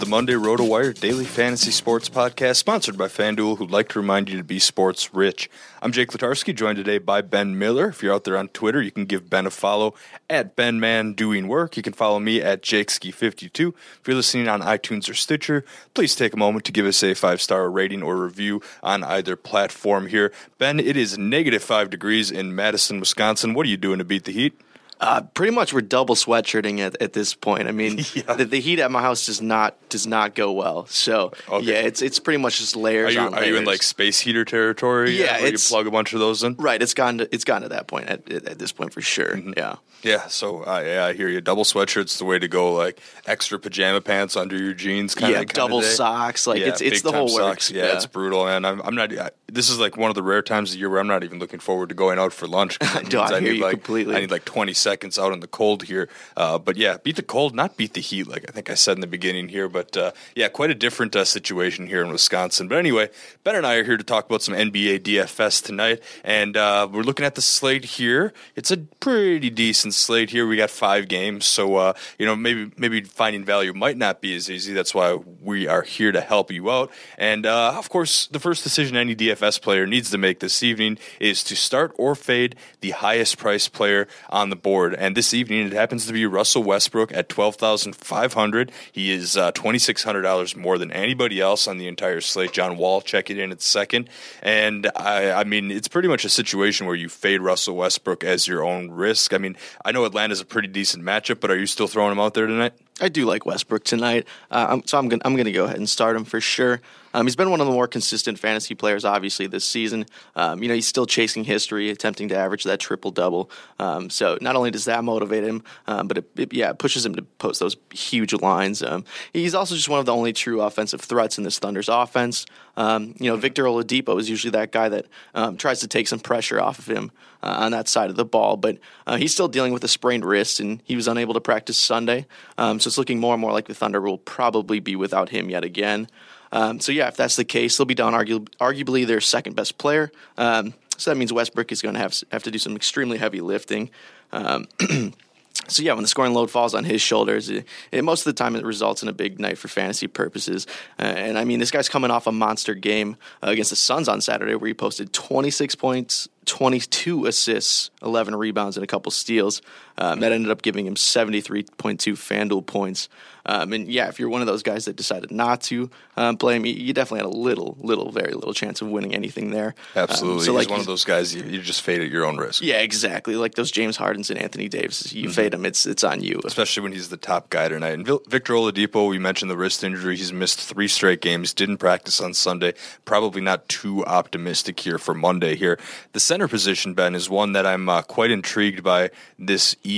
The Monday RotoWire Daily Fantasy Sports Podcast, sponsored by FanDuel, who'd like to remind you to be sports rich. I'm Jake Latarski, joined today by Ben Miller. If you're out there on Twitter, you can give Ben a follow at BenMan Doing Work. You can follow me at JakeSki52. If you're listening on iTunes or Stitcher, please take a moment to give us a five star rating or review on either platform here. Ben, it is negative five degrees in Madison, Wisconsin. What are you doing to beat the heat? Uh, pretty much, we're double sweatshirting at, at this point. I mean, the, the heat at my house does not does not go well. So Okay. yeah, it's it's pretty much just Are layers. you, on are you in like space heater territory? Yeah, where you plug a bunch of those in. right? It's gone to it's gone to that point at, at this point for sure. Mm-hmm. Yeah. Yeah, so I, yeah, I hear you. Double sweatshirts the way to go. Like extra pajama pants under your jeans, kind of. Yeah, double socks, like, it's- it's the whole works, Yeah, yeah. it's brutal, man. I'm, I'm not. I, this is like one of the rare times of the year where I'm not even looking forward to going out for lunch. No, means I hear need you like completely. I need like 20 seconds out in the cold here. Uh, but yeah, beat the cold, not beat the heat, like I think I said in the beginning here. But uh, yeah, quite a different uh, situation here in Wisconsin. But anyway, Ben and I are here to talk about some NBA DFS tonight, and uh, we're looking at the slate here. It's a pretty decent slate here. We got five games, so uh, you know maybe maybe finding value might not be as easy. That's why we are here to help you out. And uh, of course, the first decision any DFS player needs to make this evening is to start or fade the highest priced player on the board. And this evening, it happens to be Russell Westbrook at twelve thousand five hundred. He is uh, twenty six hundred dollars more than anybody else on the entire slate. John Wall checking in at second, and I, I mean it's pretty much a situation where you fade Russell Westbrook as your own risk. I mean, I know Atlanta's a pretty decent matchup, but are you still throwing him out there tonight? I do like Westbrook tonight, uh, so I'm gonna I'm gonna go ahead and start him for sure. Um, he's been one of the more consistent fantasy players, obviously, this season. Um, you know, he's still chasing history, attempting to average that triple double. Um, so not only does that motivate him, um, but it, it, yeah, it pushes him to post those huge lines. Um, he's also just one of the only true offensive threats in this Thunder's offense. Um, you know, Victor Oladipo is usually that guy that um, tries to take some pressure off of him uh, on that side of the ball, but uh, he's still dealing with a sprained wrist, and he was unable to practice Sunday. Um, so it's looking more and more like the Thunder will probably be without him yet again. Um, so yeah, if that's the case, they'll be down argu- arguably their second best player. Um, so that means Westbrook is going to have have to do some extremely heavy lifting. So yeah, when the scoring load falls on his shoulders, it, it, most of the time it results in a big night for fantasy purposes. Uh, and I mean, this guy's coming off a monster game uh, against the Suns on Saturday, where he posted 26 points, 22 assists, 11 rebounds, and a couple steals. Um, that ended up giving him 73.2 FanDuel points. Um, and yeah, if you're one of those guys that decided not to um, play him, you definitely had a little, little, very little chance of winning anything there. Absolutely. Um, so like he's one of those guys you, you, just fade at your own risk. Yeah, exactly. Like those James Hardens and Anthony Davis, you mm-hmm. fade them, it's it's on you. Especially when he's the top guy tonight. And Victor Oladipo, we mentioned the wrist injury. He's missed three straight games. Didn't practice on Sunday. Probably not too optimistic here for Monday. Here, the center position, Ben, is one that I'm uh, quite intrigued by this evening.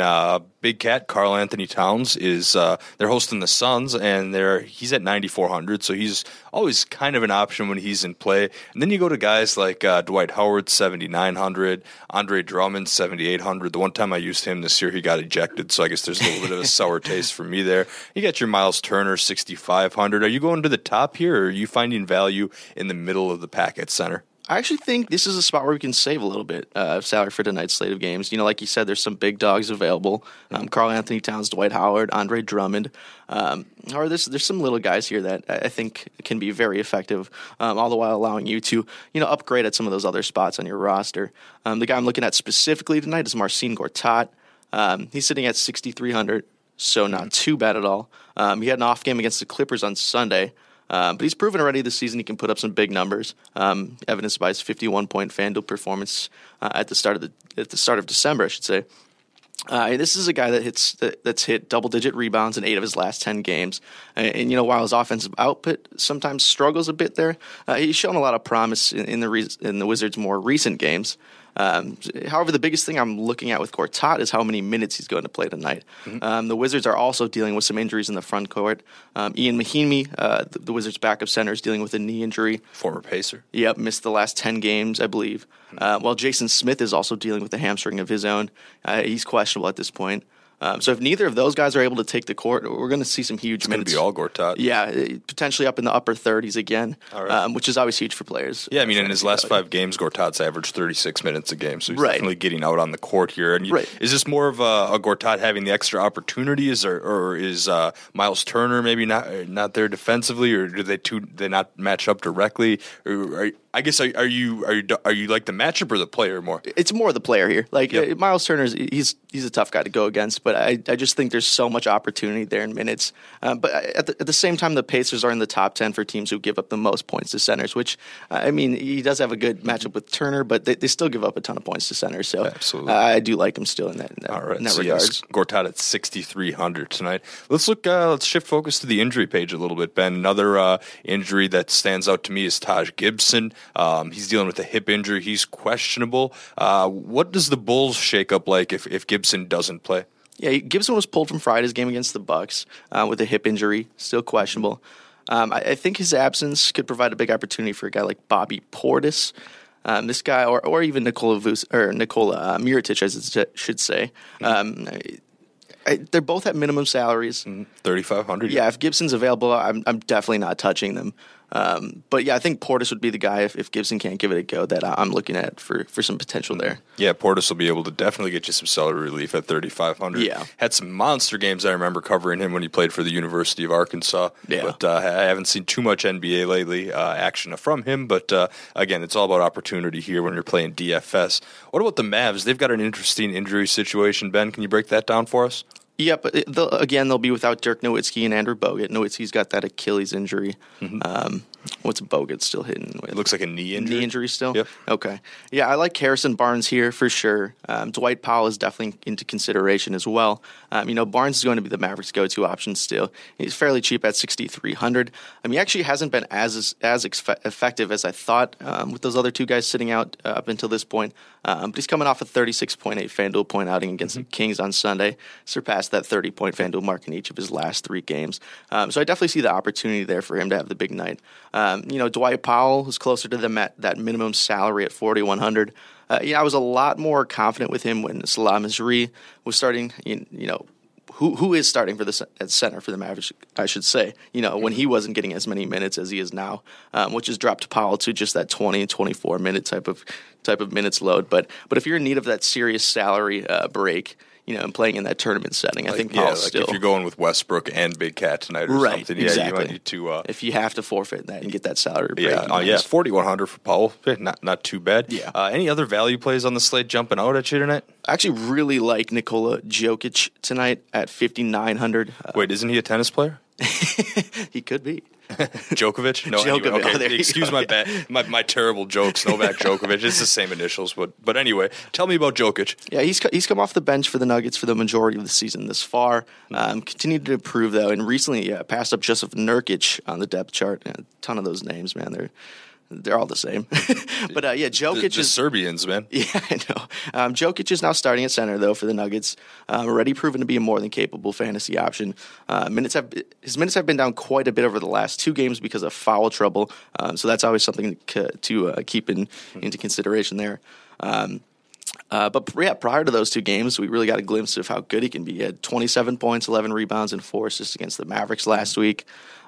Uh, Big Cat Karl Anthony Towns is uh, they're hosting the Suns and they're he's at 9400 so he's always kind of an option when he's in play. And then you go to guys like uh, Dwight Howard 7900 Andre Drummond 7800 the one time I used him this year he got ejected so I guess there's a little bit of a sour taste for me there. You got your Miles Turner 6500 are you going to the top here or are you finding value in the middle of the pack at center I actually think this is a spot where we can save a little bit uh, of salary for tonight's slate of games. You know, like you said, there's some big dogs available. Um, Karl Anthony Towns, Dwight Howard, Andre Drummond. Um, or there's there's some little guys here that I think can be very effective, um, all the while allowing you to you know upgrade at some of those other spots on your roster. Um, the guy I'm looking at specifically tonight is Marcin Gortat. Um, he's sitting at 6,300, so not too bad at all. Um, he had an off game against the Clippers on Sunday. Um, but he's proven already this season he can put up some big numbers, um, evidenced by his 51 point FanDuel performance uh, at the start of the at the start of December, I should say. Uh, this is a guy that hits that, that's hit double digit rebounds in eight of his last ten games, and, and you know while his offensive output sometimes struggles a bit there, uh, he's shown a lot of promise in, in the re- in the Wizards' more recent games. Um, however, the biggest thing I'm looking at with Gortat is how many minutes he's going to play tonight. Mm-hmm. Um, the Wizards are also dealing with some injuries in the front court. Um, Ian Mahinmi, uh, the, the, Wizards' backup center, is dealing with a knee injury. Former Pacer. Yep, missed the last 10 games, I believe. Mm-hmm. Uh, while Jason Smith is also dealing with a hamstring of his own. Uh, he's questionable at this point. Um, so if neither of those guys are able to take the court, we're going to see some huge it's minutes. Going to be all Gortat. Yeah, uh, potentially up in the upper 30s again, right. um, which is always huge for players. Yeah, I mean, in his last five games, Gortat's averaged 36 minutes a game, so he's right. definitely getting out on the court here. And you, right. is this more of a, a, Gortat having the extra opportunities, or, or is uh, Miles Turner maybe not not there defensively, or do they two they not match up directly? Or I guess are, are, you are you are you like the matchup or the player more? It's more the player here. Like yep. uh, Miles Turner's he's he's a tough guy to go against, but I I just think there's so much opportunity there in minutes. Um, but at the, at the same time, the Pacers are in the top ten for teams who give up the most points to centers. Which I mean, he does have a good matchup with Turner, but they, they still give up a ton of points to centers. So absolutely, uh, I do like him still in that. In that All right, in that so regard. Yes, Gortat at 6,300 tonight. Let's look. Uh, let's shift focus to the injury page a little bit. Ben, another uh, injury that stands out to me is Taj Gibson. Um, he's dealing with a hip injury. He's questionable. Uh, what does the Bulls shake up like if, if Gibson doesn't play? Yeah, Gibson was pulled from Friday's game against the Bucks uh, with a hip injury, still questionable. Um, I, I, think his absence could provide a big opportunity for a guy like Bobby Portis. Um, this guy, or, or even Nikola Vus, or Nikola uh, Mirotic, as it should say. Mm-hmm. Um, I, they're both at minimum salaries. Mm-hmm. Thirty five hundred. Yeah, if Gibson's available, I'm I'm definitely not touching them. Um, but yeah, I think Portis would be the guy if, if Gibson can't give it a go that I'm looking at for, for some potential there. Yeah, Portis will be able to definitely get you some salary relief at 3,500. Yeah, had some monster games. I remember covering him when he played for the University of Arkansas. Yeah, but uh, I haven't seen too much NBA lately uh, action from him. But uh, again, it's all about opportunity here when you're playing DFS. What about the Mavs? They've got an interesting injury situation. Ben, can you break that down for us? Yep. Yeah, they'll, again, they'll be without Dirk Nowitzki and Andrew Bogut. Nowitzki's got that Achilles injury. Mm-hmm. Um, what's Bogut still hitting? With? It looks like a knee injury. Knee injury still. Yep. Okay. Yeah, I like Harrison Barnes here for sure. Um, Dwight Powell is definitely into consideration as well. Um, you know, Barnes is going to be the Mavericks' go-to option still. He's fairly cheap at sixty three hundred. I mean, he actually hasn't been as as effective as I thought um, with those other two guys sitting out uh, up until this point. Um, but he's coming off a thirty six point eight FanDuel point outing against mm-hmm. the Kings on Sunday, surpassed that thirty point FanDuel mark in each of his last three games. Um, so I definitely see the opportunity there for him to have the big night. Um, you know, Dwight Powell was closer to them at that minimum salary at 4100 uh, yeah, I was a lot more confident with him when Salah Mejri was starting, you, you know, who who is starting for the at center for the Mavericks, I should say. You know, when he wasn't getting as many minutes as he is now, um, which has dropped Powell to just that 20 and 24 minute type of type of minutes load. But but if you're in need of that serious salary uh, break, you know, and playing in that tournament setting. Like, I think yeah, Powell's like still if you're going with Westbrook and Big Cat tonight or right. something, yeah, exactly. you might need to. Uh, if you have to forfeit that and get that salary break, yeah, uh, yeah, forty one hundred for Powell, Eh, not not too bad. Yeah. Uh, any other value plays on the slate jumping out at you tonight? I actually really like Nikola Jokic tonight at 5900. Uh, Wait, isn't he a tennis player? he could be. Djokovic? No, Djokovic. Anyway, Oh, okay, you excuse go. my, bad, my my terrible jokes. Novak Djokovic. It's the same initials, but but anyway, tell me about Jokic. Yeah, he's he's come off the bench for the Nuggets for the majority of the season this far. Um, continued to improve though, and recently yeah, passed up Joseph Nurkic on the depth chart. Yeah, a ton of those names, man. They're they're all the same. but uh, yeah, The, Jokic the is Serbians, man. Yeah, I know. Um, Jokic is now starting at center though for the Nuggets. Um, already proven to be a more than capable fantasy option. Uh, minutes have his minutes have been down quite a bit over the last two games because of foul trouble. Um, so that's always something to, to uh, keep in, into consideration there. Um, uh, but yeah, prior to those two games, we really got a glimpse of how good he can be. He had 27 points, 11 rebounds, and four assists against the Mavericks last week,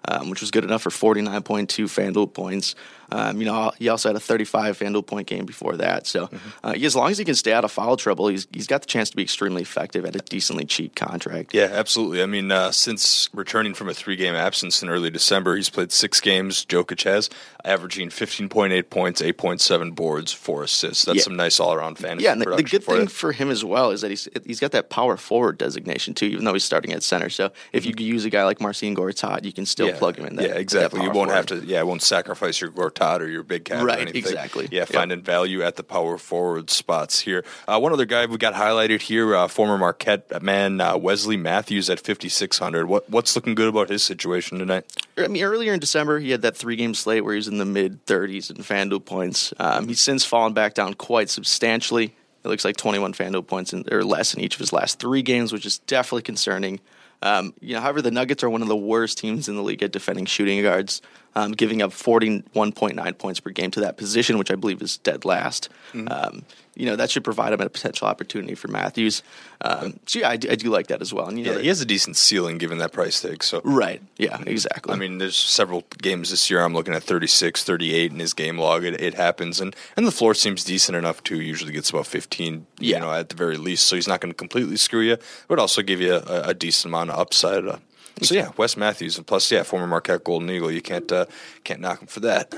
um, which was good enough for 49.2 FanDuel points. Um, you know, he also had a 35 FanDuel point game before that. So, uh, he- as long as he can stay out of foul trouble, he's he's got the chance to be extremely effective at a decently cheap contract. Yeah, absolutely. I mean, uh, since returning from a three-game absence in early December, he's played six games. Jokic has averaging 15.8 points, 8.7 boards, four assists. That's Yeah. some nice all-around fantasy Yeah, and the, good for thing you. for him as well is that he's he's got that power forward designation too, even though he's starting at center. So if you use a guy like Marcin Gortat, you can still yeah. plug him in. That, yeah, exactly. You won't have to. Yeah, won't sacrifice your Gortat or your big cat. or Right, anything. exactly. Yeah, Yep. finding value at the power forward spots here. Uh, one other guy we got highlighted here, uh, former Marquette man uh, Wesley Matthews at 5600. What what's looking good about his situation tonight? I mean, earlier in December, he had that three game slate where he was in the mid 30s in FanDuel points. Um, he's since fallen back down quite substantially. It looks like 21 FanDuel points in, or less in each of his last three games, which is definitely concerning. Um, you know, however, the Nuggets are one of the worst teams in the league at defending shooting guards, um, giving up 41.9 points per game to that position, which I believe is dead last. Um, you know, that should provide him a potential opportunity for Matthews. Um, so, yeah, I do, I do like that as well. And, you know, Yeah, that- he has a decent ceiling given that price tag. So right. Yeah, exactly. I mean, there's several games this year. I'm looking at 36, 38 in his game log. It, it happens, and and the floor seems decent enough too. Usually gets about 15, Yeah. you know, at the very least. So he's not going to completely screw you, but also give you a, a decent amount of upside. Uh, so yeah, Wes Matthews, and plus yeah, former Marquette Golden Eagle. You can't uh, can't knock him for that.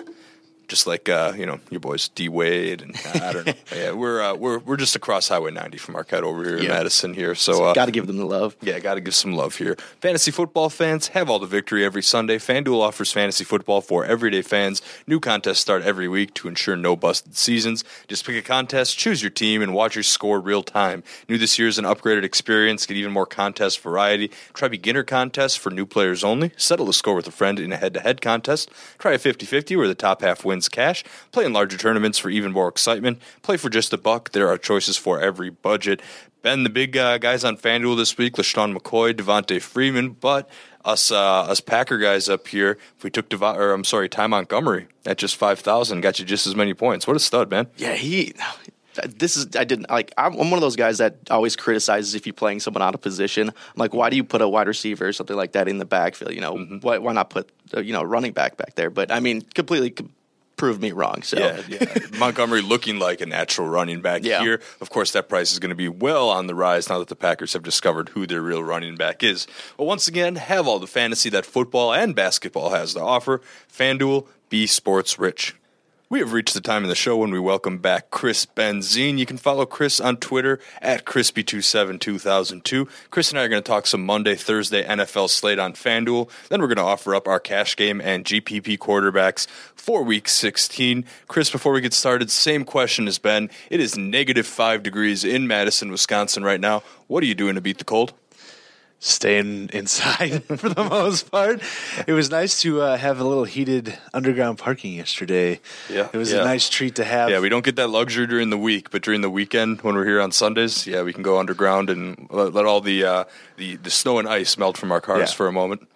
Just like uh, you know your boys D Wade and uh, I don't know. yeah, we're uh, we're we're just across Highway 90 from Marquette over here in Yeah. Madison here. So uh, got to give them the love. yeah, got to give some love here. Fantasy football fans have all the victory every Sunday. FanDuel offers fantasy football for everyday fans. New contests start every week to ensure no busted seasons. Just pick a contest, choose your team, and watch your score real time. New this year is an upgraded experience. Get even more contest variety. Try beginner contests for new players only. Settle the score with a friend in a head to head contest. Try a 50 50 where the top half wins cash. Play in larger tournaments for even more excitement. Play for just a buck. There are choices for every budget. Ben, the big uh, guys on FanDuel this week, LeSean McCoy, Devonta Freeman, but us uh, us Packer guys up here, if we took Dev- or I'm sorry, Ty Montgomery at just five thousand, got you just as many points. What a stud, man! Yeah, he. This is I didn't like. I'm I'm one of those guys that always criticizes if you're playing someone out of position. I'm like, why do you put a wide receiver or something like that in the backfield? You know, Mm-hmm. why why not put uh, you know running back back there? But I mean, completely proved me wrong. So Yeah, yeah. Montgomery looking like a natural running back Yeah. here. Of course, that price is going to be well on the rise now that the Packers have discovered who their real running back is. But once again, have all the fantasy that football and basketball has to offer. FanDuel, be sports rich. We have reached the time in the show when we welcome back Chris Benzine. You can follow Chris on Twitter at Crispy272002. Chris and I are going to talk some Monday, Thursday NFL slate on FanDuel. Then we're going to offer up our cash game and GPP quarterbacks for week 16. Chris, before we get started, same question as Ben. It is negative five degrees in Madison, Wisconsin right now. What are you doing to beat the cold? Staying inside for the most part. It was nice to uh, have a little heated underground parking yesterday. Yeah, it was yeah. a nice treat to have. Yeah, we don't get that luxury during the week, but during the weekend when we're here on Sundays, yeah, we can go underground and let, let all the, uh, the the snow and ice melt from our cars Yeah. for a moment.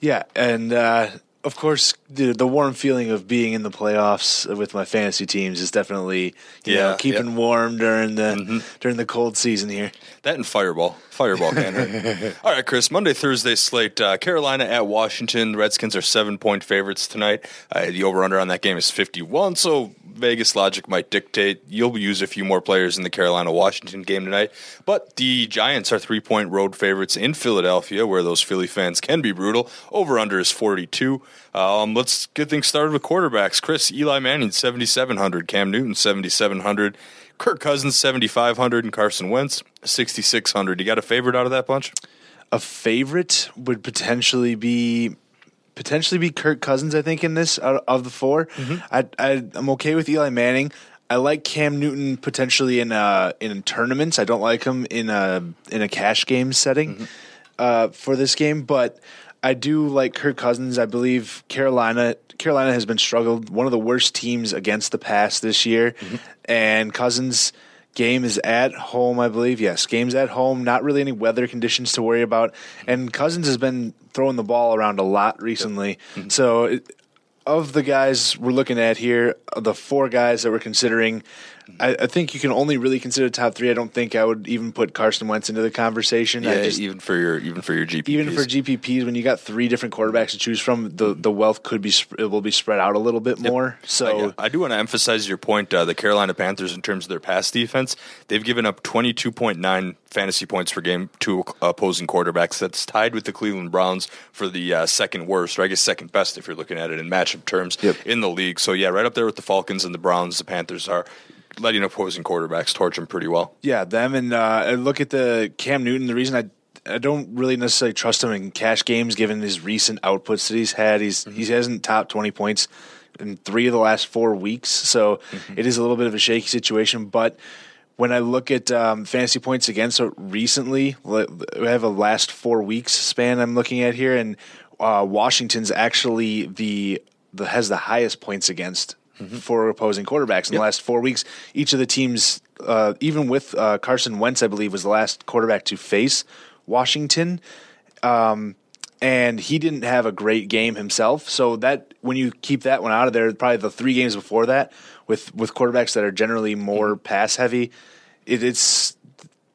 Yeah, and uh, of course, the, the warm feeling of being in the playoffs with my fantasy teams is definitely you Yeah, know keeping yeah. warm during the Mm-hmm. during the cold season here. That and Fireball. Fireball can. All right, Chris. Monday, Thursday slate. Uh, Carolina at Washington. The Redskins are seven point favorites tonight. Uh, the over under on that game is 51. So Vegas logic might dictate you'll use a few more players in the Carolina Washington game tonight. But the Giants are three point road favorites in Philadelphia, where those Philly fans can be brutal. Over under is 42. Um, let's get things started with quarterbacks. Chris, Eli Manning, 7,700. Cam Newton, 7,700. Kirk Cousins, 7,500. And Carson Wentz, 6,600. You got a favorite out of that bunch? A favorite would potentially be potentially be Kirk Cousins. I think in this out of the 4 I, I I'm okay with Eli Manning. I like Cam Newton potentially in uh in tournaments. I don't like him in a in a cash game setting uh, for this game, but I do like Kirk Cousins. I believe Carolina Carolina has been struggled one of the worst teams against the pass this year, and Cousins. Game is at home, I believe. Yes, game's at home. Not really any weather conditions to worry about. And Cousins has been throwing the ball around a lot recently. Mm-hmm. So, it, of the guys we're looking at here, the four guys that we're considering, I, I think you can only really consider top three. I don't think I would even put Carson Wentz into the conversation. I just, even for your even for your GPPs. even for GPPs, when you got three different quarterbacks to choose from, the the wealth could be it will be spread out a little bit more. So I, I do want to emphasize your point. Uh, the Carolina Panthers, in terms of their pass defense, they've given up 22.9 fantasy points per game to opposing quarterbacks. That's tied with the Cleveland Browns for the uh, second worst, or I guess second best if you're looking at it in matchup terms Yep. in the league. So yeah, right up there with the Falcons and the Browns. The Panthers are letting opposing quarterbacks torch them pretty well. Yeah, them and uh, I look at the Cam Newton. The reason I I don't really necessarily trust him in cash games, given his recent outputs that he's had. He's he hasn't topped twenty points in three of the last four weeks, so it is a little bit of a shaky situation. But when I look at um, fantasy points against so recently, we have a last four weeks span I'm looking at here, and uh, Washington's actually the the has the highest points against for opposing quarterbacks in the last four weeks. Each of the teams, uh, even with uh, Carson Wentz, I believe, was the last quarterback to face Washington. Um, and he didn't have a great game himself. So that when you keep that one out of there, probably the three games before that, with with quarterbacks that are generally more pass heavy, it, it's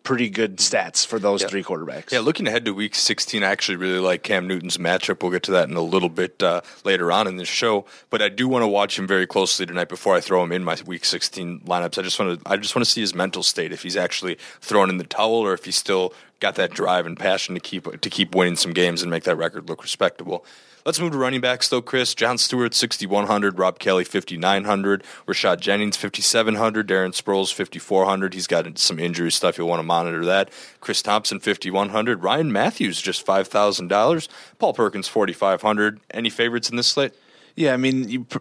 pretty good stats for those three quarterbacks. Yeah, looking ahead to Week 16, I actually really like Cam Newton's matchup. We'll get to that in a little bit uh, later on in this show, but I do want to watch him very closely tonight before I throw him in my Week 16 lineups. I just want to, I just want to see his mental state if he's actually thrown in the towel or if he's still got that drive and passion to keep to keep winning some games and make that record look respectable. Let's move to running backs, though, Chris. John Stewart, 6,100. Rob Kelley, 5,900. Rashad Jennings, 5,700. Darren Sproles, 5,400. He's got some injury stuff. You'll want to monitor that. Chris Thompson, 5,100. Ryan Mathews, just $5,000. Paul Perkins, 4,500. Any favorites in this slate? Yeah, I mean, you, pr-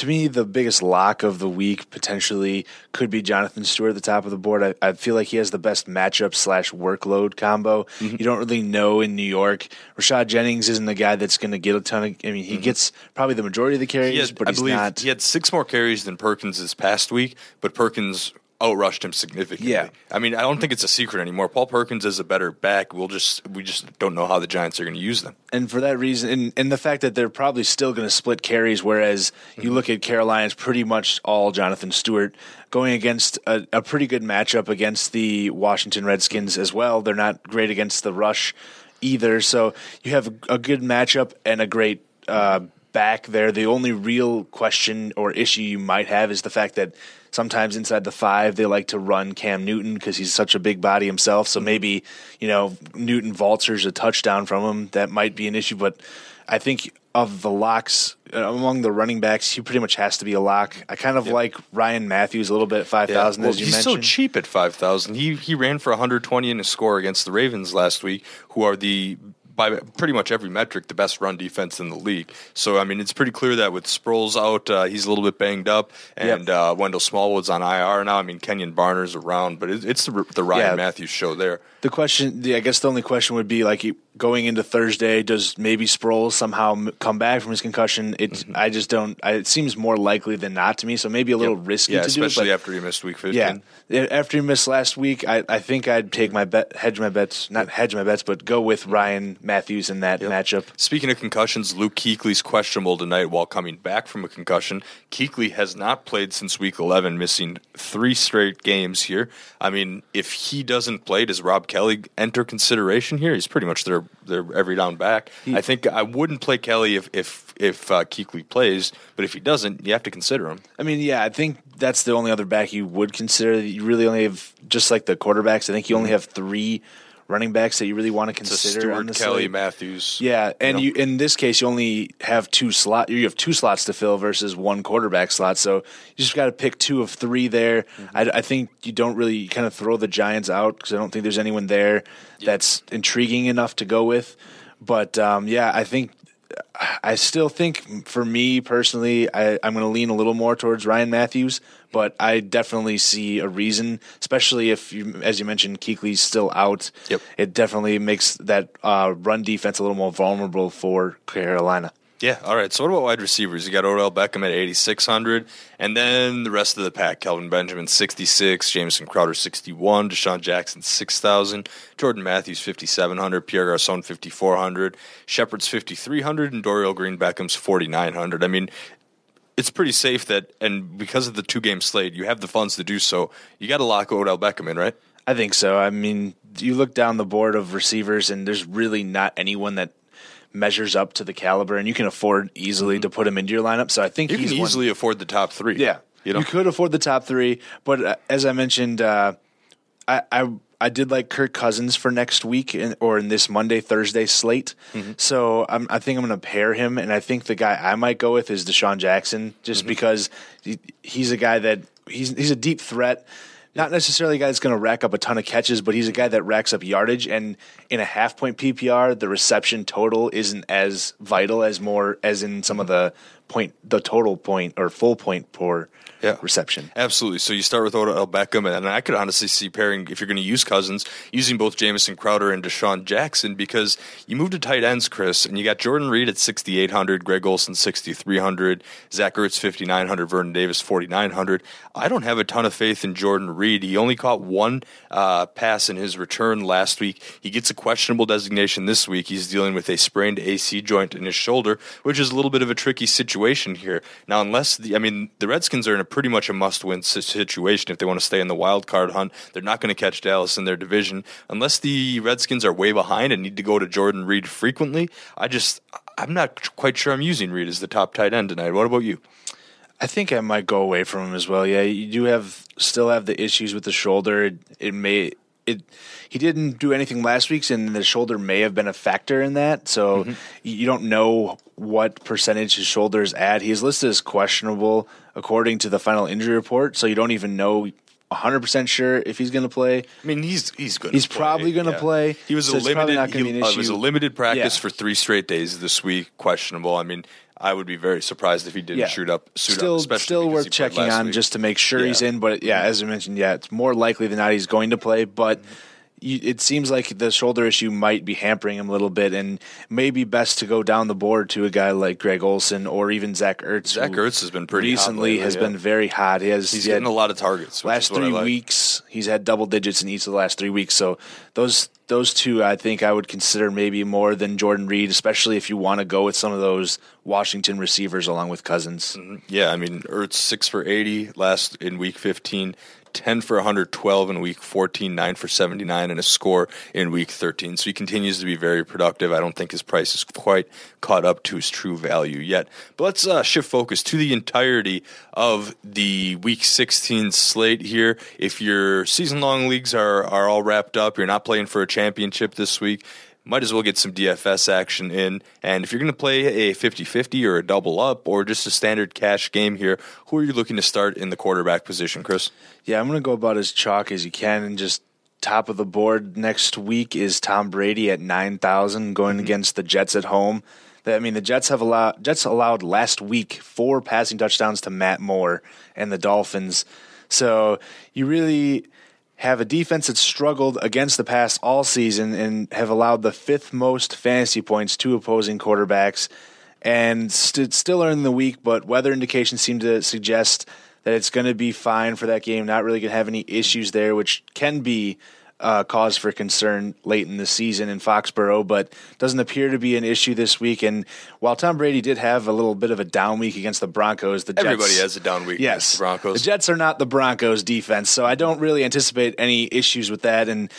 to me, the biggest lock of the week potentially could be Jonathan Stewart at the top of the board. I, I feel like he has the best matchup slash workload combo. Mm-hmm. You don't really know in New York. Rashad Jennings isn't the guy that's going to get a ton of. I mean, he mm-hmm. gets probably the majority of the carries, He had, but I believe not. he had six more carries than Perkins this past week, but Perkins outrushed him significantly. Yeah. I mean, I don't think it's a secret anymore. Paul Perkins is a better back. We'll just we just don't know how the Giants are going to use them. and for that reason, and, and the fact that they're probably still going to split carries, whereas you look at Carolina's pretty much all Jonathan Stewart going against a, a pretty good matchup against the Washington Redskins as well. They're not great against the rush either, so you have a, a good matchup and a great uh, back there. The only real question or issue you might have is the fact that sometimes inside the five they like to run Cam Newton because he's such a big body himself. So maybe you know Newton vultures a touchdown from him. That might be an issue, but I think of the locks uh, among the running backs, he pretty much has to be a lock. I kind of like Ryan Mathews a little bit at five thousand Well, as you he's mentioned. so cheap at five thousand. He he ran for 120 in a score against the Ravens last week, who are the by pretty much every metric the best run defense in the league. So I mean, it's pretty clear that with Sproles out, uh, he's a little bit banged up, and uh, Wendell Smallwood's on IR now. I mean, Kenjon Barner's around, but it, it's the, the Ryan Yeah. Mathews show there. The question, the, I guess, the only question would be like going into Thursday, does maybe Sproles somehow come back from his concussion? It, Mm-hmm. I just don't. I, it seems more likely than not to me. So maybe a little risky Yeah, to do. especially but after you missed week 15. yeah, after you missed last week, I, I think I'd take my bet, hedge my bets, not hedge my bets, but go with Ryan Mathews in that matchup. Speaking of concussions, Luke Kuechly's questionable tonight while coming back from a concussion. Kuechly has not played since week 11, missing three straight games here. I mean, if he doesn't play, does Rob Kelley enter consideration here? He's pretty much their their every down back. I think I wouldn't play Kelley if if if uh, Kuechly plays, but if he doesn't, you have to consider him. I mean, yeah, I think that's the only other back you would consider. You really only have just like the quarterbacks. I think you only have three running backs that you really want to consider on Stewart, Kelley. Mathews. Yeah, and you you, in this case, you only have two slot. You have two slots to fill versus one quarterback slot. So you just got to pick two of three there. Mm-hmm. I, I think you don't really kind of throw the Giants out because I don't think there's anyone there that's intriguing enough to go with. But um, yeah, I think I still think for me personally, I, I'm going to lean a little more towards Ryan Mathews, but I definitely see a reason, especially if you, as you mentioned, Kuechly's still out. Yep. It definitely makes that uh, run defense a little more vulnerable for Carolina. Yeah. All right. So what about wide receivers? You got Odell Beckham at 8,600, and then the rest of the pack: Kelvin Benjamin 66, Jamison Crowder 61, DeSean Jackson 6,000, Jordan Matthews 5,700, Pierre Garcon 5,400, Shepard's 5,300, and Dorial Green Beckham's 4,900. I mean. It's pretty safe that, and because of the two game slate, you have the funds to do so. You got to lock Odell Beckham in, right? I think so. I mean, you look down the board of receivers, and there's really not anyone that measures up to the caliber, and you can afford easily to put him into your lineup. So I think Mm-hmm. You can one- easily afford the top three. Yeah, You know, you, could afford the top three, but uh, as I mentioned, uh, I, I I did like Kirk Cousins for next week in, or in this Monday Thursday slate. Mm-hmm. So I'm, I think I'm going to pair him, and I think the guy I might go with is DeSean Jackson, just Mm-hmm. because he, he's a guy that he's he's a deep threat. Not necessarily a guy that's going to rack up a ton of catches, but he's a guy that racks up yardage. And in a half point PPR, the reception total isn't as vital as more as in some of the point, the total point or full point point per Yeah. reception. Absolutely. So you start with Odell Beckham, and I could honestly see pairing if you're going to use Cousins, using both Jamison Crowder and DeSean Jackson because you move to tight ends, Chris, and you got Jordan Reed at 6,800, Greg Olsen 6,300, Zach Ertz 5,900, Vernon Davis 4,900. I don't have a ton of faith in Jordan Reed. He only caught one uh, pass in his return last week. He gets a questionable designation this week. He's dealing with a sprained AC joint in his shoulder, which is a little bit of a tricky situation here. Now, unless the, I mean, the Redskins are in a pretty much a must-win situation if they want to stay in the wild card hunt. They're not going to catch Dallas in their division unless the Redskins are way behind and need to go to Jordan Reed frequently. I just, I'm not quite sure I'm using Reed as the top tight end tonight. What about you? I think I might go away from him as well. Yeah, you do have still have the issues with the shoulder. It, it may it he didn't do anything last week's, and the shoulder may have been a factor in that. So Mm-hmm. you don't know what percentage his shoulder is at. He's listed as questionable according to the final injury report. So you don't even know. 100% sure if he's going to play. I mean, he's he's good. He's probably gonna play, He was so a limited. he- uh, was a limited practice Yeah. for three straight days this week. Questionable. I mean, I would be very surprised if he didn't shoot up. Suit still, up, still worth checking on week. just to make sure he's in. But yeah, as I mentioned, yeah, it's more likely than not he's going to play. But you, it seems like the shoulder issue might be hampering him a little bit, and maybe best to go down the board to a guy like Greg Olsen or even Zach Ertz. Zach Ertz has been pretty hot recently lately, has yeah. been very hot. He has He's he getting a lot of targets. Last is what I three like. weeks. He's had double digits in each of the last three weeks. So those those two, I think, I would consider maybe more than Jordan Reed, especially if you want to go with some of those Washington receivers along with Cousins. Mm-hmm. Yeah, I mean, Ertz six for eighty last in week fifteen. 10 for 112 in week 14, 9 for 79, and a score in week 13. So he continues to be very productive. I don't think his price is quite caught up to his true value yet. But let's uh, shift focus to the entirety of the week 16 slate here. If your season long leagues are, are all wrapped up, you're not playing for a championship this week, might as well get some DFS action in. And if you're going to play a 50 50 or a double up or just a standard cash game here, who are you looking to start in the quarterback position, Chris? Yeah, I'm going to go about as chalk as you can and just top of the board next week is Tom Brady at 9,000 going Mm-hmm. against the Jets at home. I mean, the Jets have allowed Jets allowed last week four passing touchdowns to Matt Moore and the Dolphins. So you really have a defense that struggled against the pass all season and have allowed the fifth most fantasy points to opposing quarterbacks and st- still are in the week, but weather indications seem to suggest that it's going to be fine for that game. Not really going to have any issues there, which can be uh, cause for concern late in the season in Foxborough, but doesn't appear to be an issue this week. And while Tom Brady did have a little bit of a down week against the Broncos, the Everybody Jets, has a down week Yes, the Broncos. The Jets are not the Broncos defense, so I don't really anticipate any issues with that. And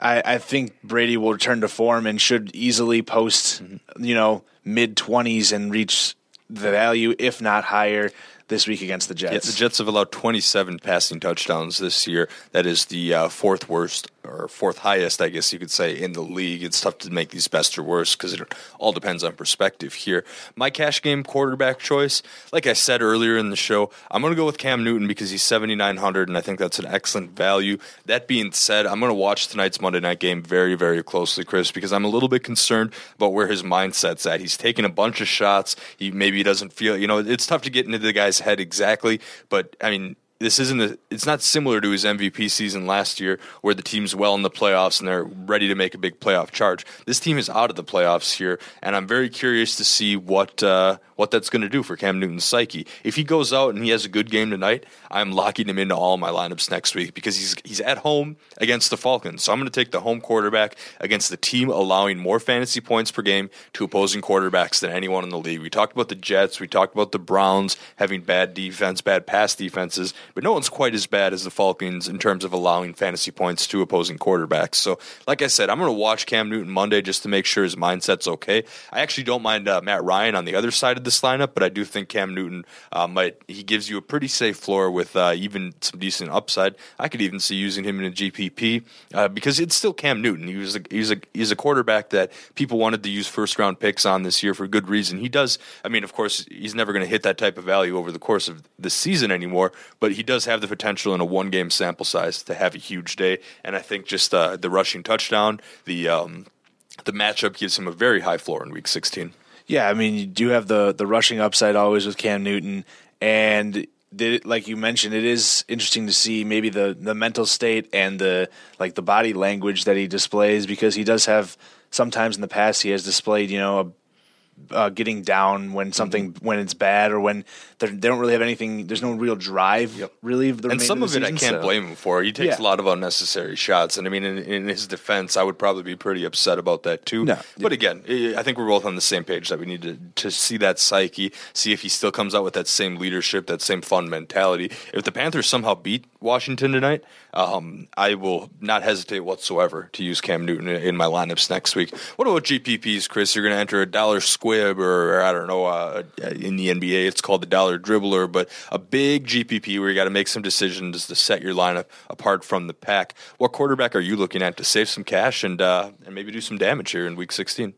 I, I think Brady will return to form and should easily post, you know, mid twenties and reach the value, if not higher, this week against the Jets. Yeah, the Jets have allowed 27 passing touchdowns this year. That is the uh, fourth worst or fourth highest, I guess you could say, in the league. It's tough to make these best or worst because it all depends on perspective here. My cash game quarterback choice, like I said earlier in the show, I'm going to go with Cam Newton because he's 7,900, and I think that's an excellent value. That being said, I'm going to watch tonight's Monday night game very, very closely, Chris, because I'm a little bit concerned about where his mindset's at. He's taking a bunch of shots. He maybe doesn't feel, you know, it's tough to get into the guy's head exactly, but I mean, this isn't a, it's not similar to his MVP season last year where the team's well in the playoffs and they're ready to make a big playoff charge. This team is out of the playoffs here and I'm very curious to see what uh, what that's going to do for Cam Newton's psyche. If he goes out and he has a good game tonight, I'm locking him into all my lineups next week because he's he's at home against the Falcons. So I'm going to take the home quarterback against the team allowing more fantasy points per game to opposing quarterbacks than anyone in the league. We talked about the Jets, we talked about the Browns having bad defense, bad pass defenses, but no one's quite as bad as the Falcons in terms of allowing fantasy points to opposing quarterbacks. So, like I said, I'm going to watch Cam Newton Monday just to make sure his mindset's okay. I actually don't mind uh, Matt Ryan on the other side of this lineup, but I do think Cam Newton uh, might he gives you a pretty safe floor with uh, even some decent upside. I could even see using him in a GPP uh, because it's still Cam Newton. He was a, he's a he's a quarterback that people wanted to use first round picks on this year for good reason. He does. I mean, of course, he's never going to hit that type of value over the course of the season anymore, but he does have the potential in a one game sample size to have a huge day. And I think just uh, the rushing touchdown, the um, the matchup gives him a very high floor in Week 16. Yeah, I mean, you do have the the rushing upside always with Cam Newton, and did, like you mentioned, it is interesting to see maybe the the mental state and the like the body language that he displays because he does have sometimes in the past he has displayed you know a uh, getting down when something when it's bad or when they're- don't really have anything. There's no real drive really. The And remainder some of the it I can't so- blame him for. He takes Yeah. a lot of unnecessary shots, and I mean, in, in his defense, I would probably be pretty upset about that too. No. But again, I I think we're both on the same page that we need to to see that psyche, see if he still comes out with that same leadership, that same fun mentality. If the Panthers somehow beat Washington tonight, um, I will not hesitate whatsoever to use Cam Newton in my lineups next week. What about GPPs, Chris? You're going to enter a dollar squib, or, I don't know, uh, in the NBA, it's called the dollar dribbler, but a big GPP where you got to make some decisions to set your lineup apart from the pack. What quarterback are you looking at to save some cash and uh, and maybe do some damage here in Week 16?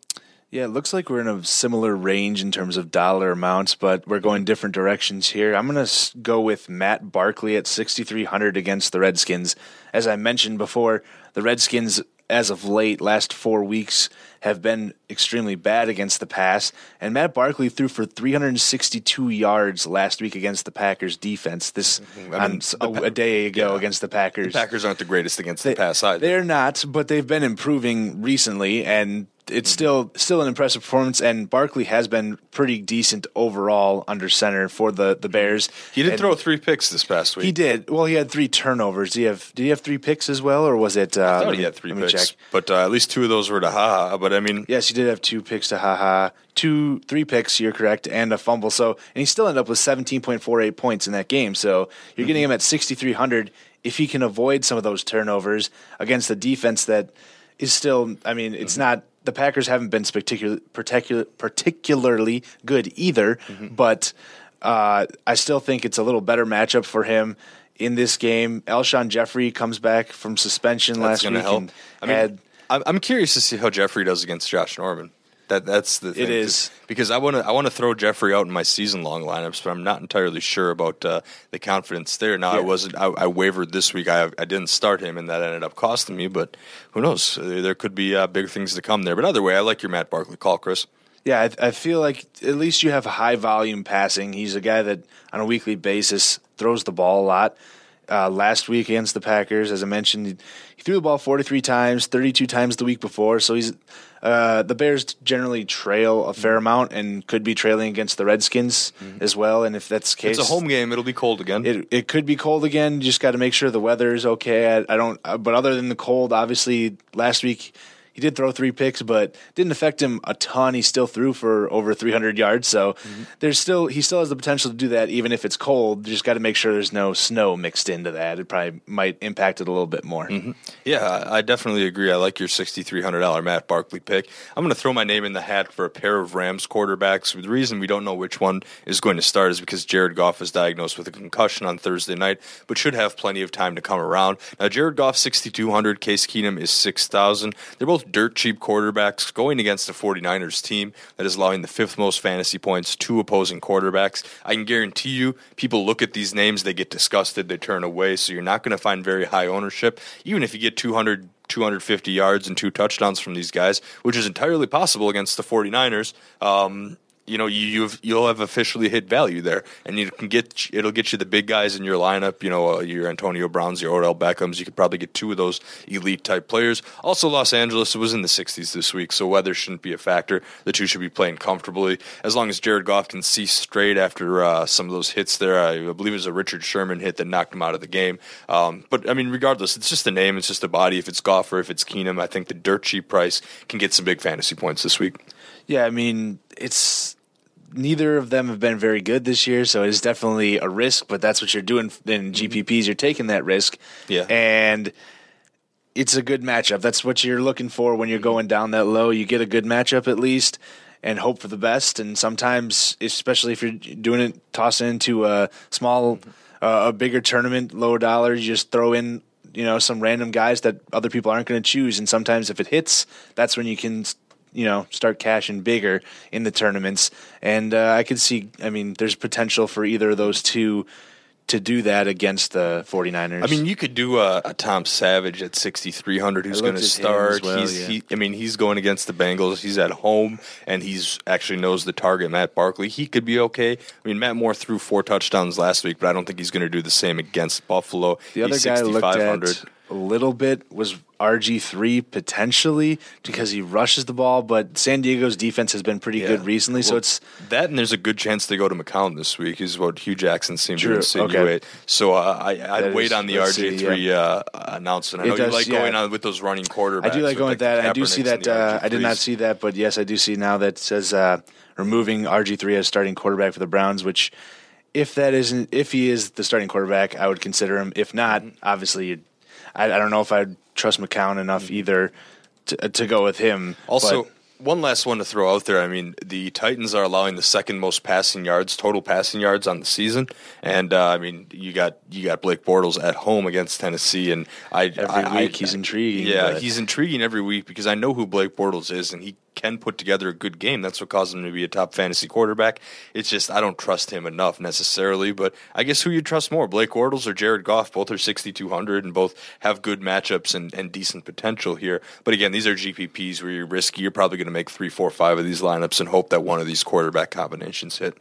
Yeah, it looks like we're in a similar range in terms of dollar amounts, but we're going different directions here. I'm going to go with Matt Barkley at 6,300 against the Redskins. As I mentioned before, the Redskins, as of late, last four weeks, have been extremely bad against the pass. And Matt Barkley threw for 362 yards last week against the Packers defense. This Mm-hmm. I mean, on s- a, a day ago against the Packers. The Packers aren't the greatest against the pass either. They're not, but they've been improving recently, and it's Mm-hmm. still still an impressive performance. And Barkley has been pretty decent overall under center for the the Bears. He did And throw three picks this past week. He did. Well, he had three turnovers. Did he have? Did he have three picks as well, or was it? Uh, I thought he had three picks, check. but uh, at least two of those were to ha. But I mean, Yes, he did have two picks to haha, two, three picks. You're correct, and a fumble. So, and he still ended up with 17.48 points in that game. So you're getting him at 6,300 if he can avoid some of those turnovers against a defense that is still. I mean, it's not. The Packers haven't been spectacular, particular, particularly good either, but uh, I still think it's a little better matchup for him. In this game, Alshon Jeffery comes back from suspension that's last going week to help. and I mean, had I'm curious to see how Jeffery does against Josh Norman. That that's the thing. It is. because I want to I want to throw Jeffery out in my season long lineups, but I'm not entirely sure about uh, the confidence there. Now I wasn't I, I wavered this week. I I didn't start him, and that ended up costing me. But who knows? There could be uh, big things to come there. But either way, I like your Matt Barkley call, Chris. Yeah, I, I feel like at least you have high volume passing. He's a guy that on a weekly basis throws the ball a lot. uh, last week against the Packers. As I mentioned, he threw the ball 43 times, 32 times the week before. So he's uh, the Bears generally trail a fair amount and could be trailing against the Redskins mm-hmm. as well. And if that's the case, it's a home game. It'll be cold again. It it could be cold again. You just got to make sure the weather is okay. I, I don't. Uh, but other than the cold, obviously last week he did throw three picks, but didn't affect him a ton. He still threw for over 300 yards, so mm-hmm. there's still he still has the potential to do that, even if it's cold. You just got to make sure there's no snow mixed into that. It probably might impact it a little bit more. Mm-hmm. Yeah, I definitely agree. I like your $6,300 Matt Barkley pick. I'm going to throw my name in the hat for a pair of Rams quarterbacks. The reason we don't know which one is going to start is because Jared Goff is diagnosed with a concussion on Thursday night, but should have plenty of time to come around. Now, Jared Goff 6,200, Case Keenum is 6,000. They're both dirt cheap quarterbacks quarterbacks going against the 49ers team that is allowing the fifth most fantasy points to opposing quarterbacks. I can guarantee you, people look at these names, they get disgusted, they turn away. So you're not going to find very high ownership. Even if you get 200, 250 yards and two touchdowns from these guys, which is entirely possible against the 49ers. Um, you know you have you'll have officially hit value there, and you can get it'll get you the big guys in your lineup. You know uh, your Antonio Browns, your Odell Beckhams. You could probably get two of those elite type players. Also, Los Angeles was in the 60s this week, so weather shouldn't be a factor. The two should be playing comfortably as long as Jared Goff can see straight after uh, some of those hits there. I believe it was a Richard Sherman hit that knocked him out of the game. Um, but I mean, regardless, it's just a name, it's just a body. If it's Goff or if it's Keenum, I think the dirt cheap price can get some big fantasy points this week. Yeah, I mean, it's neither of them have been very good this year, so it's definitely a risk. But that's what you're doing in mm-hmm. GPPs. You're taking that risk, yeah, and it's a good matchup. That's what you're looking for when you're going down that low. You get a good matchup at least, and hope for the best. And sometimes, especially if you're doing it, tossing into a small, uh, a bigger tournament, lower dollar, you just throw in you know some random guys that other people aren't going to choose and sometimes if it hits that's when you can you know start cashing bigger in the tournaments and uh, i could see i mean there's potential for either of those two to do that against the 49ers. I mean, you could do a, a Tom Savage at 6,300 who's going to start. Well, he's, yeah. he, I mean, he's going against the Bengals. He's at home and he's actually knows the target, Matt Barkley. He could be okay. I mean, Matt Moore threw four touchdowns last week, but I don't think he's going to do the same against Buffalo. The other he's guy looked at a little bit was RG3 potentially because he rushes the ball, but San Diego's defense has been pretty yeah. good recently. Well, so it's that, and there's a good chance they go to McCown this week, is what Hue Jackson seemed True. to insinuate. Okay. So uh, I, would wait is, on the RG3 see, yeah. uh, announcement. I know does, you like yeah. going on with those running quarterbacks. I do like going with that. I do see that. Uh, I did not see that, but yes, I do see now that says uh, removing RG3 as starting quarterback for the Browns, which. If that isn't, if he is the starting quarterback, I would consider him. If not, mm-hmm. obviously, I, I don't know if I'd trust McCown enough mm-hmm. either to, to go with him. Also, but, one last one to throw out there. I mean, the Titans are allowing the second most passing yards, total passing yards on the season, and uh, I mean, you got you got Blake Bortles at home against Tennessee, and I every I, week I, he's intriguing. Yeah, but. he's intriguing every week because I know who Blake Bortles is, and he can put together a good game. That's what caused him to be a top fantasy quarterback. It's just I don't trust him enough necessarily. But I guess who you trust more, Blake Bortles or Jared Goff? Both are 6,200 and both have good matchups and, and decent potential here. But again, these are GPPs where you're risky. You're probably going to make three, four, five of these lineups and hope that one of these quarterback combinations hit.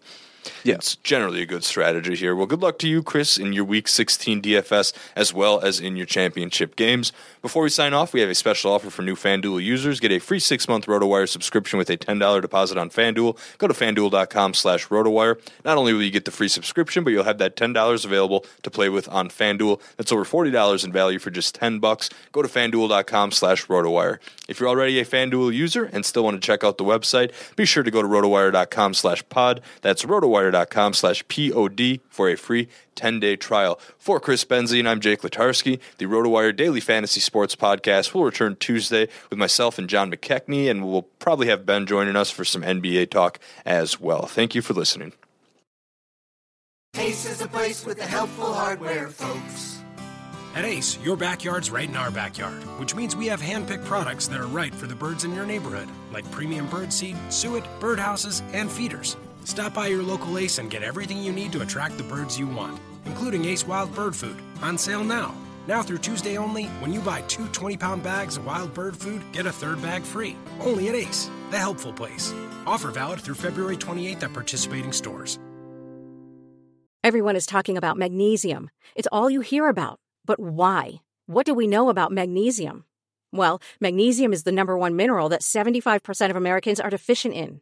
Yeah. It's generally a good strategy here. Well, good luck to you, Chris, in your Week 16 DFS as well as in your championship games. Before we sign off, we have a special offer for new FanDuel users. Get a free six-month RotoWire subscription with a $10 deposit on FanDuel. Go to FanDuel.com slash RotoWire. Not only will you get the free subscription, but you'll have that $10 available to play with on FanDuel. That's over $40 in value for just 10 bucks. Go to FanDuel.com slash RotoWire. If you're already a FanDuel user and still want to check out the website, be sure to go to RotoWire.com slash pod. That's RotoWire.com slash P-O-D for a free 10-day trial. For Chris Benzine, I'm Jake Letarski. The RotoWire Daily Fantasy Sports Podcast will return Tuesday with myself and John McKechnie, and we'll probably have Ben joining us for some NBA talk as well. Thank you for listening. Ace is a place with the helpful hardware, folks. At Ace, your backyard's right in our backyard, which means we have hand-picked products that are right for the birds in your neighborhood, like premium bird seed, suet, birdhouses, and feeders. Stop by your local Ace and get everything you need to attract the birds you want including Ace Wild Bird Food, on sale now. Now through Tuesday only, when you buy two 20 pound bags of wild bird food, get a third bag free. Only at Ace, the helpful place. Offer valid through February 28th at participating stores. Everyone is talking about magnesium. It's all you hear about. But why? What do we know about magnesium? Well, magnesium is the number one mineral that 75% of Americans are deficient in.